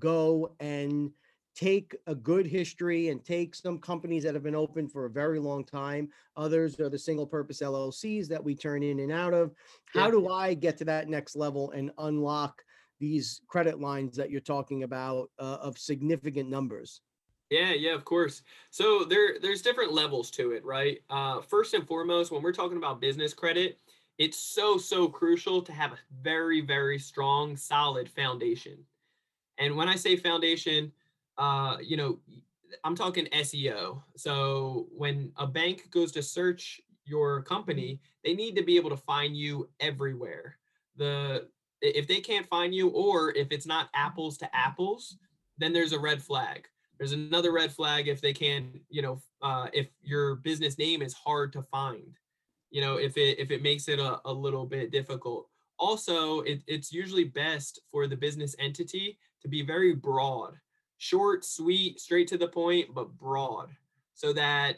go and take a good history and take some companies that have been open for a very long time others are the single purpose llcs that we turn in and out of how Yeah. do i get to that next level and unlock these credit lines that you're talking about uh, of significant numbers Yeah, yeah, of course. So there there's different levels to it, right? Uh, first and foremost, when we're talking about business credit, it's so so crucial to have a very very strong, solid foundation. And when I say foundation, uh, you know, I'm talking SEO. So when a bank goes to search your company, they need to be able to find you everywhere. The if they can't find you or if it's not apples to apples, then there's a red flag. There's another red flag if they can, you know, uh, if your business name is hard to find, you know, if it if it makes it a, a little bit difficult. Also, it, it's usually best for the business entity to be very broad, short, sweet, straight to the point, but broad, so that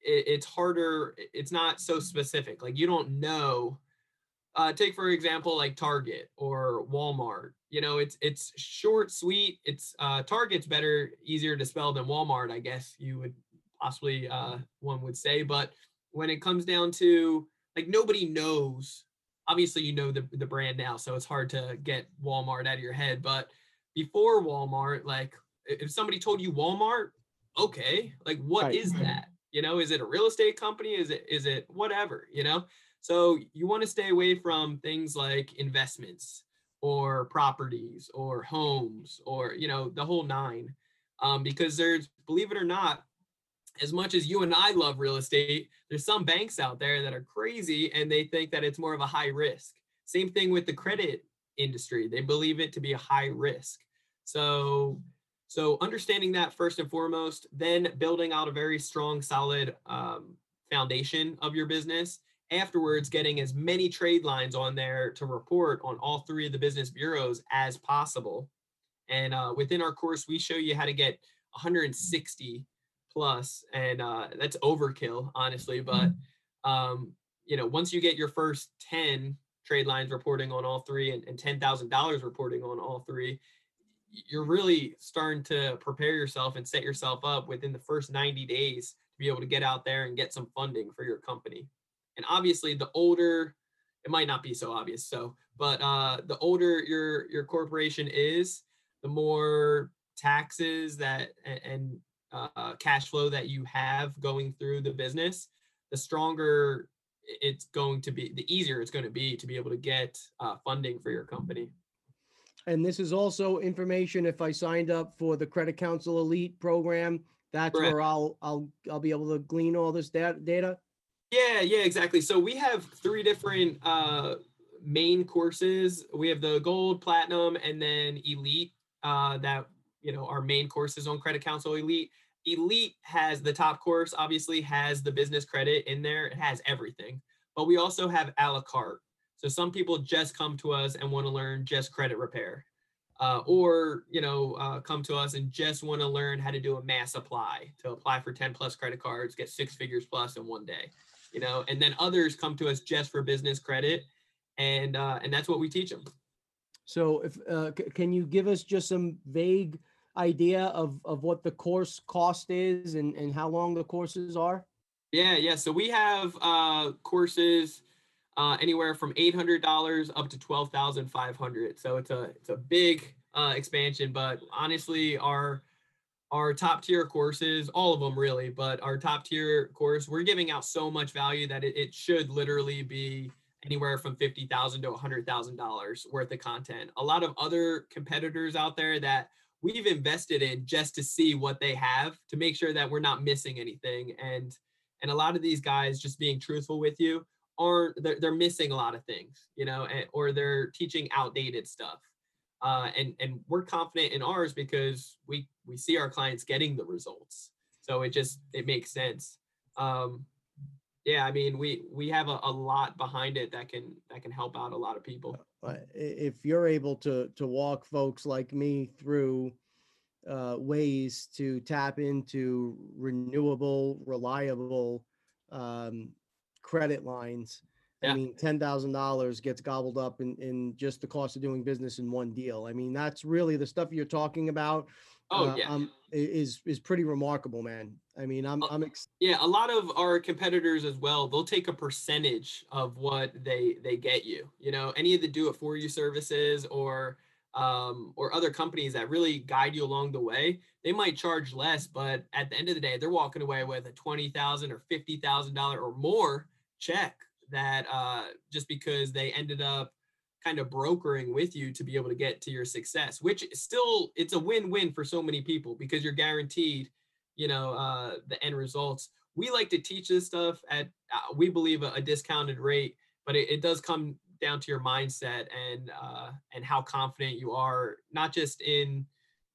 it, it's harder. It's not so specific. Like you don't know uh, take for example like Target or Walmart. You know, it's it's short, sweet. It's uh, Target's better, easier to spell than Walmart, I guess you would possibly uh, one would say. But when it comes down to like nobody knows. Obviously, you know the the brand now, so it's hard to get Walmart out of your head. But before Walmart, like if somebody told you Walmart, okay, like what right. is that? You know, is it a real estate company? Is it is it whatever? You know, so you want to stay away from things like investments or properties or homes or you know the whole nine, um, because there's believe it or not, as much as you and I love real estate, there's some banks out there that are crazy and they think that it's more of a high risk. Same thing with the credit industry; they believe it to be a high risk. So so understanding that first and foremost, then building out a very strong, solid um, foundation of your business afterwards getting as many trade lines on there to report on all three of the business bureaus as possible. And uh, within our course, we show you how to get 160 plus, and uh, that's overkill, honestly. But um, you know, once you get your first 10 trade lines reporting on all three and, and $10,000 reporting on all three, you're really starting to prepare yourself and set yourself up within the first 90 days to be able to get out there and get some funding for your company. And obviously, the older it might not be so obvious. So, but uh, the older your your corporation is, the more taxes that and uh, cash flow that you have going through the business, the stronger it's going to be. The easier it's going to be to be able to get uh, funding for your company. And this is also information if I signed up for the Credit Counsel Elite program. That's Correct. where I'll I'll I'll be able to glean all this data. Yeah, yeah, exactly. So we have three different uh, main courses. We have the gold, platinum, and then elite. Uh, that you know our main courses on Credit Counsel Elite. Elite has the top course. Obviously, has the business credit in there. It has everything. But we also have a la carte. So some people just come to us and want to learn just credit repair. Uh, or you know uh, come to us and just want to learn how to do a mass apply to apply for 10 plus credit cards get six figures plus in one day you know, and then others come to us just for business credit, and uh, and that's what we teach them. So, if uh, c- can you give us just some vague idea of of what the course cost is and and how long the courses are? Yeah, yeah. So we have uh, courses uh, anywhere from eight hundred dollars up to twelve thousand five hundred. So it's a it's a big uh, expansion, but honestly, our our top tier courses, all of them really, but our top tier course, we're giving out so much value that it, it should literally be anywhere from fifty thousand to hundred thousand dollars worth of content. A lot of other competitors out there that we've invested in just to see what they have to make sure that we're not missing anything. And and a lot of these guys, just being truthful with you, aren't they're, they're missing a lot of things, you know, or they're teaching outdated stuff uh, and and we're confident in ours because we we see our clients getting the results. So it just it makes sense. Um, yeah i mean we we have a, a lot behind it that can that can help out a lot of people. Uh, if you're able to to walk folks like me through uh, ways to tap into renewable reliable um, credit lines yeah. I mean, ten thousand dollars gets gobbled up in, in just the cost of doing business in one deal. I mean, that's really the stuff you're talking about. Oh uh, yeah, um, is is pretty remarkable, man. I mean, I'm uh, I'm ex- yeah. A lot of our competitors as well. They'll take a percentage of what they they get you. You know, any of the do it for you services or um, or other companies that really guide you along the way, they might charge less, but at the end of the day, they're walking away with a twenty thousand or fifty thousand dollar or more check that uh, just because they ended up kind of brokering with you to be able to get to your success which still it's a win-win for so many people because you're guaranteed you know uh, the end results. We like to teach this stuff at uh, we believe a, a discounted rate, but it, it, does come down to your mindset and uh, and how confident you are, not just in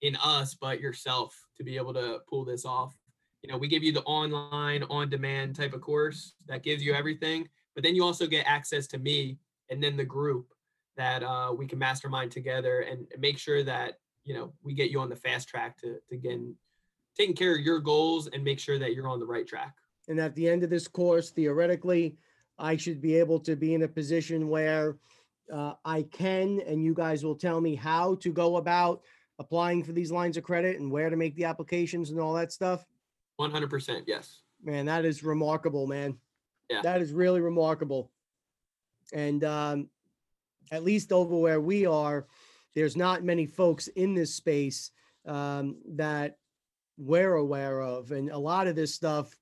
in us but yourself to be able to pull this off. You know, we give you the online, on demand type of course that gives you everything, but then you also get access to me and then the group that uh, we can mastermind together and make sure that you know we get you on the fast track to to get taking care of your goals and make sure that you're on the right track. And at the end of this course, theoretically, I should be able to be in a position where uh, I can, and you guys will tell me how to go about applying for these lines of credit and where to make the applications and all that stuff. 100%. Yes. Man, that is remarkable, man. Yeah. That is really remarkable. And um, at least over where we are, there's not many folks in this space um, that we're aware of. And a lot of this stuff,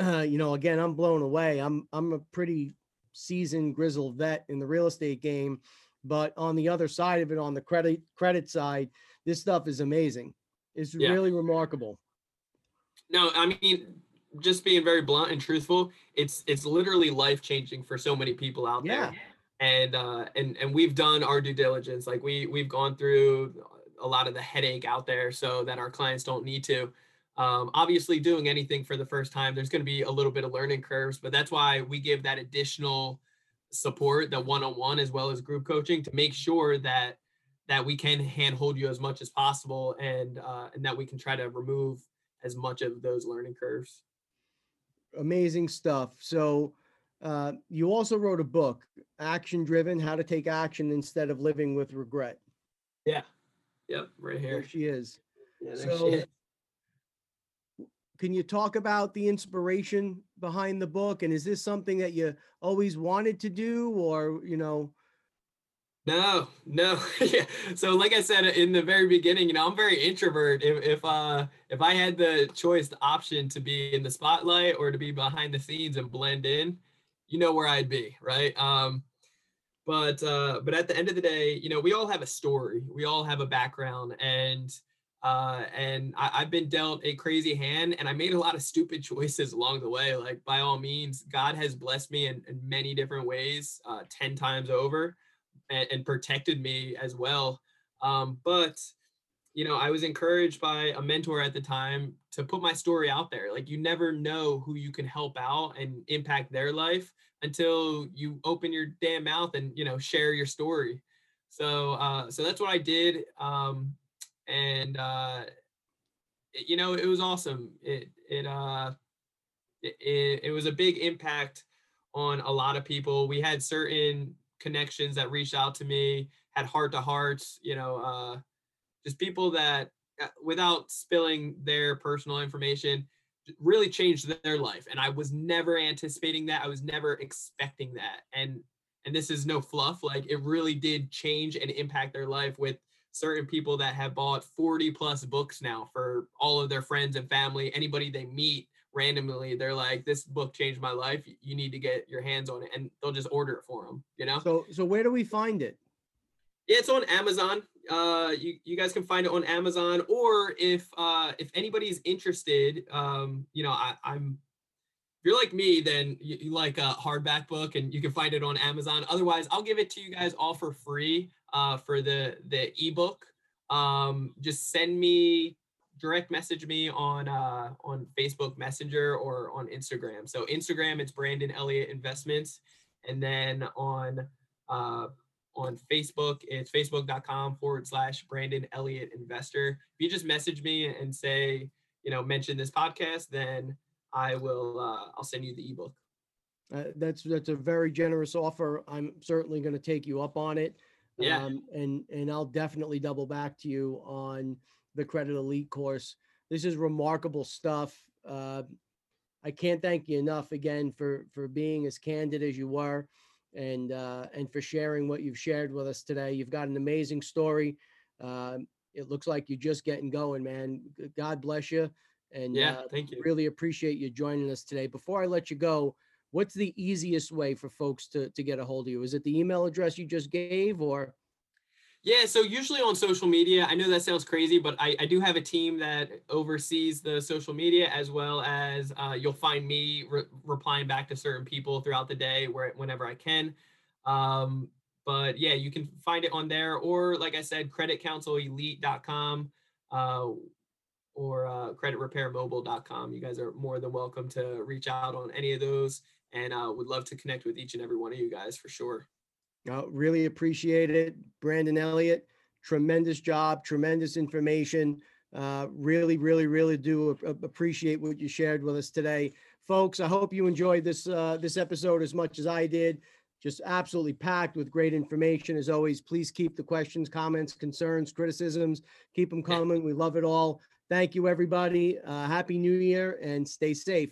uh, you know, again, I'm blown away. I'm I'm a pretty seasoned grizzled vet in the real estate game, but on the other side of it, on the credit credit side, this stuff is amazing. It's yeah. really remarkable. No, I mean, just being very blunt and truthful, it's it's literally life changing for so many people out yeah. there. And uh, and and we've done our due diligence. Like we we've gone through a lot of the headache out there so that our clients don't need to. Um, obviously, doing anything for the first time, there's going to be a little bit of learning curves, but that's why we give that additional support, the one-on-one as well as group coaching, to make sure that that we can handhold you as much as possible, and uh, and that we can try to remove as much of those learning curves. Amazing stuff. So. Uh, you also wrote a book, Action Driven How to Take Action Instead of Living with Regret. Yeah. Yep, right here. There she is. Yeah, so, she is. Can you talk about the inspiration behind the book? And is this something that you always wanted to do, or you know? No, no. yeah. So, like I said in the very beginning, you know, I'm very introvert. If if uh if I had the choice, the option to be in the spotlight or to be behind the scenes and blend in, you know where I'd be, right? Um, but uh, but at the end of the day, you know, we all have a story. We all have a background, and uh, and I, have been dealt a crazy hand, and I made a lot of stupid choices along the way. Like by all means, God has blessed me in, in many different ways, uh, ten times over, and, and protected me as well. Um, but you know, I was encouraged by a mentor at the time to put my story out there. Like you never know who you can help out and impact their life until you open your damn mouth and you know share your story so uh so that's what i did um and uh it, you know it was awesome it it uh it, it was a big impact on a lot of people we had certain connections that reached out to me had heart to hearts you know uh just people that uh, without spilling their personal information really changed their life. And i was never anticipating that. I was never expecting that. And and this is no fluff. Like it really did change and impact their life with certain people that have bought 40 plus books now for all of their friends and family anybody they meet randomly they're like this book changed my life you need to get your hands on it and they'll just order it for them you know so so where do we find it yeah, it's on Amazon. Uh, you, you guys can find it on Amazon, or if uh, if anybody's interested, um, you know, I, I'm if you're like me, then you, you, like a hardback book, and you can find it on Amazon. Otherwise, I'll give it to you guys all for free uh, for the the ebook. Um, just send me direct message me on uh, on Facebook Messenger or on Instagram. So Instagram, it's Brandon Elliott Investments, and then on uh, on Facebook. It's facebook.com forward slash Brandon Elliott Investor. If you just message me and say, you know, mention this podcast, then I will, uh, I'll send you the ebook. Uh, that's that's a very generous offer. I'm certainly going to take you up on it. Yeah. Um, and and I'll definitely double back to you on the Credit Elite course. This is remarkable stuff. Uh, I can't thank you enough again for for being as candid as you were and uh, and for sharing what you've shared with us today. You've got an amazing story. Uh, it looks like you're just getting going, man. God bless you. And yeah, uh, thank you. Really appreciate you joining us today. Before I let you go, what's the easiest way for folks to to get a hold of you? Is it the email address you just gave, or? Yeah, so usually on social media, I know that sounds crazy, but I, I do have a team that oversees the social media as well as uh, you'll find me re- replying back to certain people throughout the day where whenever I can. Um, but yeah, you can find it on there or like I said, creditcounselelite.com uh, or uh, creditrepairmobile.com. You guys are more than welcome to reach out on any of those and uh, would love to connect with each and every one of you guys for sure. Uh, really appreciate it. Brandon Elliott, tremendous job, tremendous information. Uh, really, really, really do appreciate what you shared with us today. Folks, I hope you enjoyed this uh, this episode as much as I did. Just absolutely packed with great information. As always, please keep the questions, comments, concerns, criticisms, keep them coming. We love it all. Thank you, everybody. Uh, Happy New Year and stay safe.